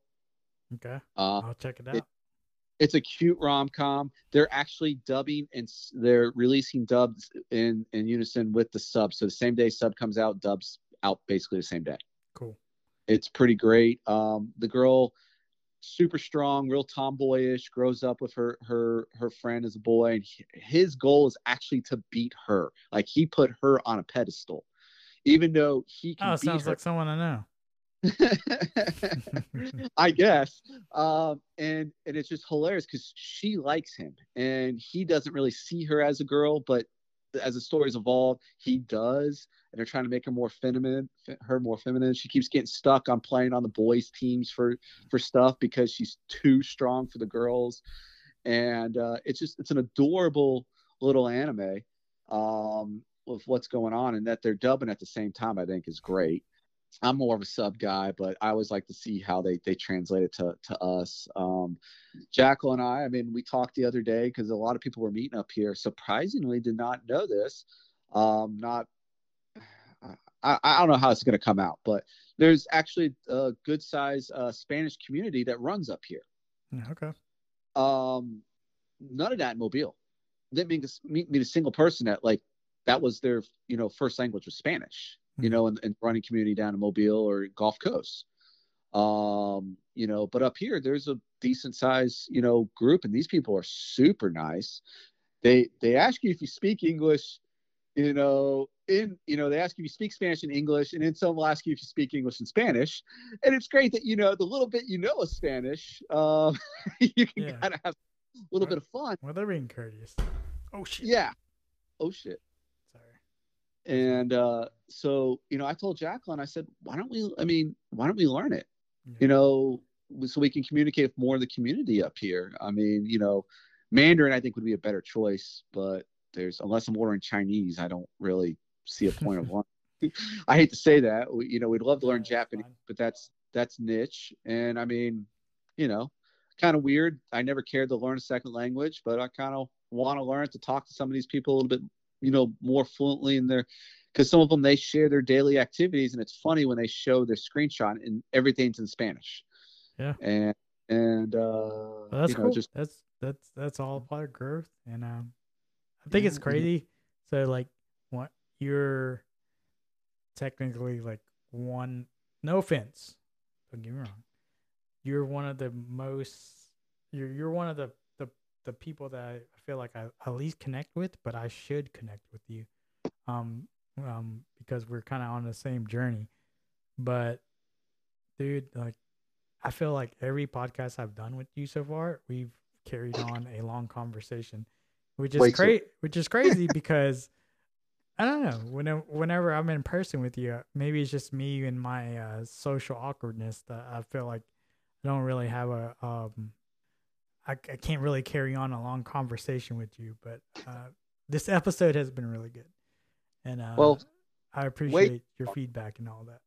Okay, uh I'll check it out. it- it's a cute rom-com. They're actually dubbing and they're releasing dubs in in unison with the sub. So the same day sub comes out dubs out basically the same day cool. it's pretty great um the girl super strong real tomboyish grows up with her her her friend as a boy and his goal is actually to beat her like he put her on a pedestal even though he can Oh, sounds her like someone I know. I guess. Um, and and it's just hilarious because she likes him, and he doesn't really see her as a girl, but as the stories evolve, he does, and they're trying to make her more feminine, her more feminine. She keeps getting stuck on playing on the boys' teams for for stuff because she's too strong for the girls, and uh, it's just it's an adorable little anime um, with what's going on, and that they're dubbing at the same time. I think is great. I'm more of a sub guy, but I always like to see how they they translate it to to us. Um, Jackal and I, I mean, we talked the other day because a lot of people were meeting up here. Surprisingly, did not know this. Um, not, I, I don't know how it's going to come out, but there's actually a good size uh, Spanish community that runs up here. Okay. Um, none of that in Mobile. Didn't meet, meet, meet a single person that like that was their you know first language was Spanish. You Mhm. know, in, in running community down in Mobile or Gulf Coast. Um, you know, but up here there's a decent size you know group, and these people are super nice. They they ask you if you speak English. You know, in you know they ask if you speak Spanish and English, and then some will ask you if you speak English and Spanish. And it's great that you know the little bit you know of Spanish. Um, you can Yeah. kind of have a little bit of fun. Well, they're being courteous. Oh shit. Yeah. Oh shit. Sorry. And uh, so you know, I told Jacqueline, I said, why don't we? I mean, why don't we learn it? Yeah. You know, so we can communicate with more of the community up here. I mean, you know, Mandarin I think would be a better choice, but there's unless I'm ordering Chinese, I don't really see a point of learning. I hate to say that. We, you know, we'd love to learn Japanese, but that's that's niche. And I mean, you know, kind of weird. I never cared to learn a second language, but I kind of want to learn to talk to some of these people a little bit, you know, more fluently in their because some of them they share their daily activities and it's funny when they show their screenshot and everything's in Spanish. Yeah. And and uh Well, that's you know, cool. just that's that's that's all part of growth, and um, I think it's Yeah, know- crazy. So like, what you're technically like one. No offense, don't get me wrong. You're one of the most. You're you're one of the the the people that I feel like I at least connect with, but I should connect with you, um, um, because we're kind of on the same journey. But, dude, like I feel like every podcast I've done with you so far, we've carried on a long conversation, which is too. Which is crazy because I don't know. Whenever, whenever I'm in person with you, maybe it's just me and my uh, social awkwardness that I feel like I don't really have a. Um, I, I can't really carry on a long conversation with you, but uh, this episode has been really good, and uh, Well, I appreciate your feedback and all that.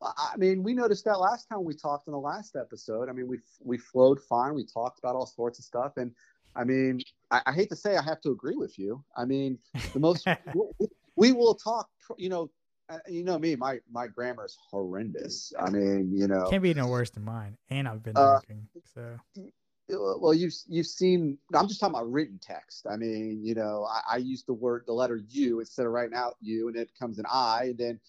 I mean, we noticed that last time we talked in the last episode. I mean, we we flowed fine. We talked about all sorts of stuff, and I mean, I, I hate to say I have to agree with you. I mean, the most we, we will talk. You know, uh, you know me. My my grammar is horrendous. I mean, you know, Can't be no worse than mine, and I've been Uh, drinking, so well you've you've seen i'm just talking about written text i mean you know i, I use the word the letter u instead of writing out u and it comes an i and then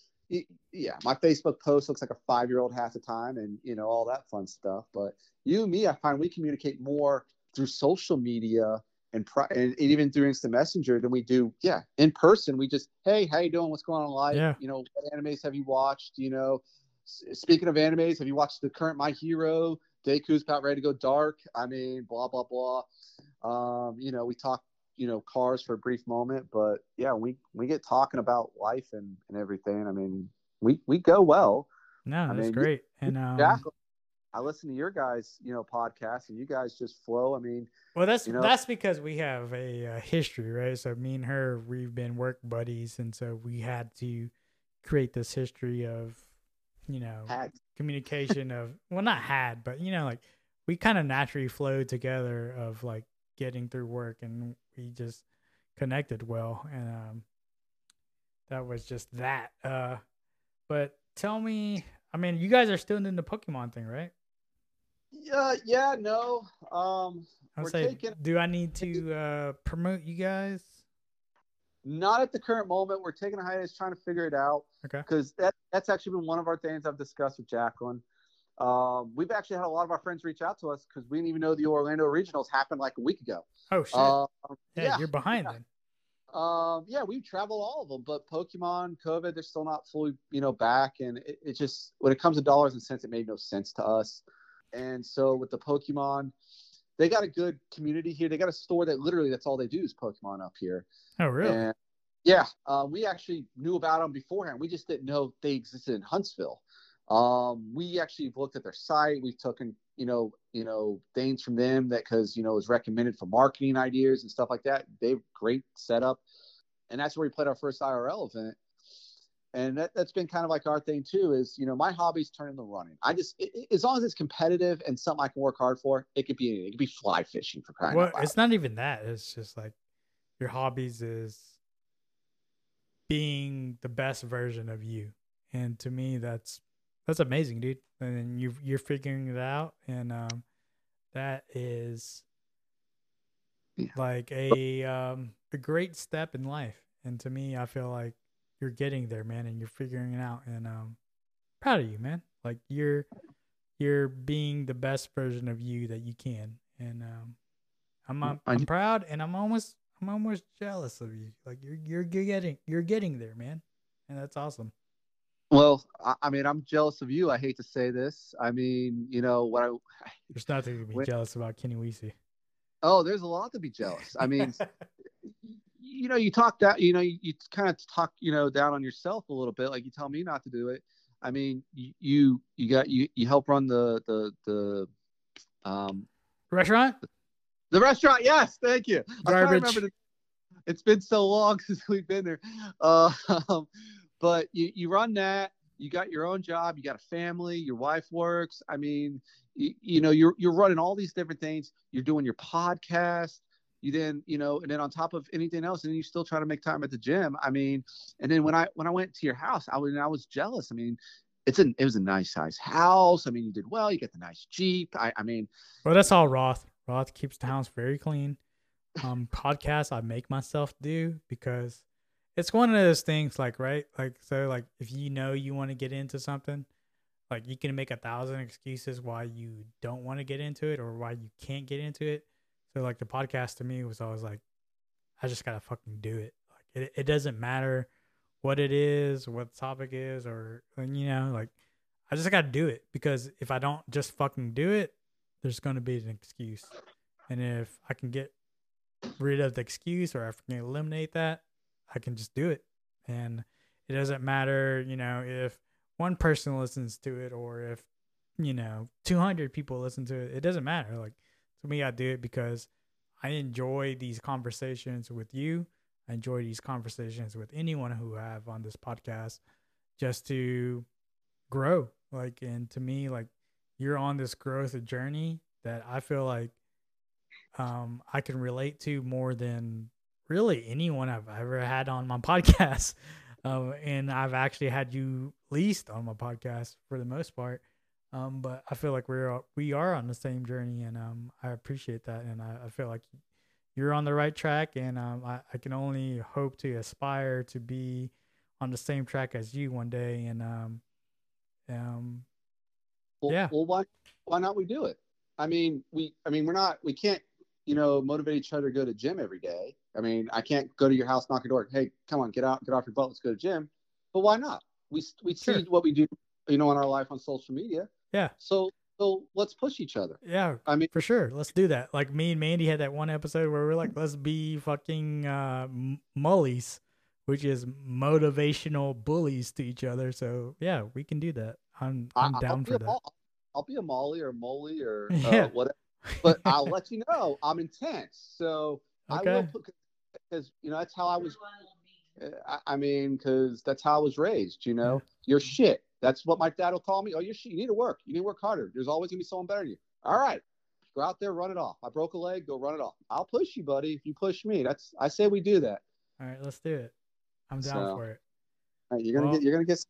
yeah my facebook post looks like a five year old half the time and you know all that fun stuff but you and me i find we communicate more through social media and, pri- and even through instant messenger than we do yeah in person we just hey how you doing what's going on in life Yeah. you know what animes have you watched you know S- speaking of animes have you watched the current my hero Deku's about ready to go dark. I mean, blah blah blah. Um, you know, we talk, you know, cars for a brief moment, but yeah, we we get talking about life and and everything. I mean, we we go well. no, that's mean, you- great. And um, Jack, I listen to your guys, you know, podcast, and you guys just flow. I mean, Well, that's You know- that's because we have a uh, history, right? So me and her, we've been work buddies, and so we had to create this history of, you know, had communication of well, not had, but you know, like we kind of naturally flowed together of like getting through work, and we just connected well, and um, that was just that. Uh, but tell me, I mean, you guys are still in the Pokemon thing, right? Yeah, yeah, no. Um, We're say, taking- do I need to uh, promote you guys? not at the current moment. We're taking a hiatus, trying to figure it out. Okay. because that that's actually been one of our things I've discussed with Jacqueline. Um, we've actually had a lot of our friends reach out to us because we didn't even know the Orlando Regionals happened like a week ago. Oh shit! Um, yeah, yeah, you're behind yeah. then. um, yeah, we've traveled all of them, but Pokemon, COVID, they're still not fully, you know, back. And it, it just, when it comes to dollars and cents, it made no sense to us. And so with the Pokemon, they got a good community here. They got a store that literally that's all they do is Pokemon up here. Oh really? And yeah, uh, we actually knew about them beforehand. We just didn't know they existed in Huntsville. Um, we actually looked at their site. We've taken, you know, you know, things from them that because you know it was recommended for marketing ideas and stuff like that. They've great setup, and that's where we played our first IRL event. And that, that's been kind of like our thing too. Is you know my hobby's turning the running. I just it, it- as long as it's competitive and something I can work hard for, it could be anything. It could be fly fishing for crying well, out loud. it's not even that. It's just like your hobbies is being the best version of you, and to me, that's that's amazing, dude. And you you're figuring it out, and um, that is Yeah. like a um a great step in life. And to me, I feel like you're getting there, man, and you're figuring it out. And um, proud of you, man. Like you're you're being the best version of you that you can. And um, I'm I'm, I'm proud, and I'm almost I'm almost jealous of you. Like you're you're getting you're getting there, man, and that's awesome. Well, I, mean, I'm jealous of you. I hate to say this. I mean, you know what I? There's nothing to be Wait. jealous about, Kenny Weesey. Oh, there's a lot to be jealous. I mean, you know, you talk that, you know, you, you kind of talk, you know, down on yourself a little bit. Like you tell me not to do it. I mean, you you, you got you you help run the the the um restaurant. the restaurant. Yes, thank you. Garbage. remember the- it's been so long since we've been there. Uh, but you, you run that. You got your own job. You got a family. Your wife works. I mean, you, you know, you're you're running all these different things. You're doing your podcast. You then, you know, and then on top of anything else, and you still try to make time at the gym. I mean, and then when I when I went to your house, I was I was jealous. I mean, it's an it was a nice size house. I mean, you did well. You got the nice Jeep. I, I mean, Well, that's all Roth. Roth keeps the house very clean. Um, podcasts I make myself do because it's one of those things. Like right, like so, like if you know you want to get into something, like you can make a thousand excuses why you don't want to get into it or why you can't get into it. So like the podcast to me was always like, I just gotta fucking do it. Like it, it doesn't matter what it is, what the topic is, or you know, like I just gotta do it because if I don't just fucking do it, there's gonna be an excuse. And if I can get rid of the excuse or I can eliminate that, I can just do it. And it doesn't matter, you know, if one person listens to it or if, you know, 200 people listen to it. It doesn't matter. Like, to me, I do it because I enjoy these conversations with you. I enjoy these conversations with anyone who I have on this podcast just to grow. Like, and to me, like, you're on this growth journey that I feel like um, I can relate to more than really anyone I've ever had on my podcast. Um, and I've actually had you least on my podcast for the most part. Um, but I feel like we're we are on the same journey, and um, I appreciate that, and I, I feel like you're on the right track, and um, I, I can only hope to aspire to be on the same track as you one day, and um, um, well, yeah. Well, why why not we do it? I mean, we I mean we're not we can't you know motivate each other to go to gym every day. I mean, I can't go to your house, knock your door. Hey, come on, get out, get off your butt. Let's go to gym. But why not? We we Sure. see what we do, you know, in our life on social media. Yeah, So so let's push each other. yeah, I mean, for sure. Let's do that. Like me and Mandy had that one episode where we're like, let's be fucking uh, mullies, which is motivational bullies to each other. So yeah, we can do that. I'm I- I'm I'll down for that. Mo- I'll be a Molly or Molly or Yeah. uh, whatever. But I'll let you know I'm intense. So I will Okay. put because you know that's how I was. I, I mean, because that's how I was raised. You know, you're shit. That's what my dad will call me. Oh. You need to work. You need to work harder. There's always gonna be someone better than you. All right, go out there, run it off. I broke a leg. Go run it off. I'll push you, buddy. If you push me, that's I say we do that. All right, let's do it. I'm down So- for it. All right, you're gonna Well- get. You're gonna get.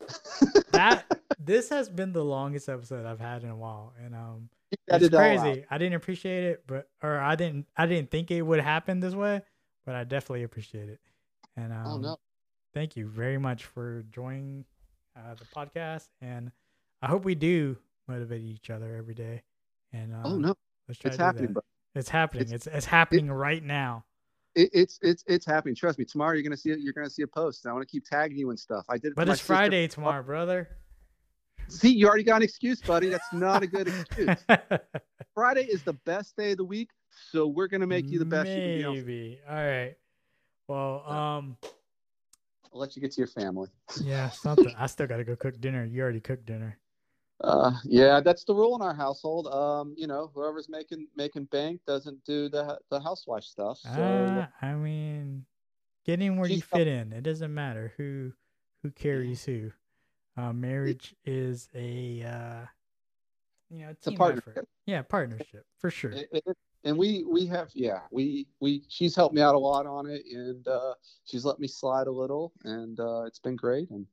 That this has been the longest episode I've had in a while, and um, it's crazy. I didn't appreciate it, but or I didn't I didn't think it would happen this way, but I definitely appreciate it. And um, Oh no. thank you very much for joining uh, the podcast, and I hope we do motivate each other every day. And uh, Oh no. let's try It's to do happening, that. It's happening. It's- It's it's happening right now. It, it's it's it's happening. Trust me. Tomorrow you're gonna see it. You're gonna see a post. I want to keep tagging you and stuff. I did it. But it's sister. Friday tomorrow, brother. See, you already got an excuse, buddy. That's not a good excuse. Friday is the best day of the week, so we're gonna make you the best you can be. On. Maybe. All right. Well, um, I'll let you get to your family. yeah, something. I still got to go cook dinner. You already cooked dinner. Uh, yeah, that's the rule in our household. Um, you know, whoever's making making bank doesn't do the the housewife stuff. So Uh, I mean, get in where you fit in. It doesn't matter who who carries who. Uh, marriage is a uh, you know it's a partnership. effort. Yeah, partnership for sure. It- it- and we we have yeah we we she's helped me out a lot on it and uh, she's let me slide a little and uh, it's been great and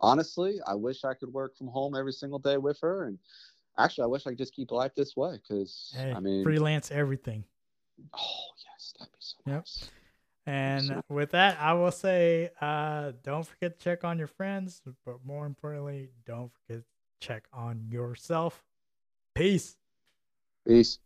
honestly i wish i could work from home every single day with her and actually i wish i could just keep life this way because Hey, i mean freelance everything. oh yes that'd be so Yep. nice And So- with that, I will say, uh, don't forget to check on your friends, but more importantly, don't forget to check on yourself. Peace. peace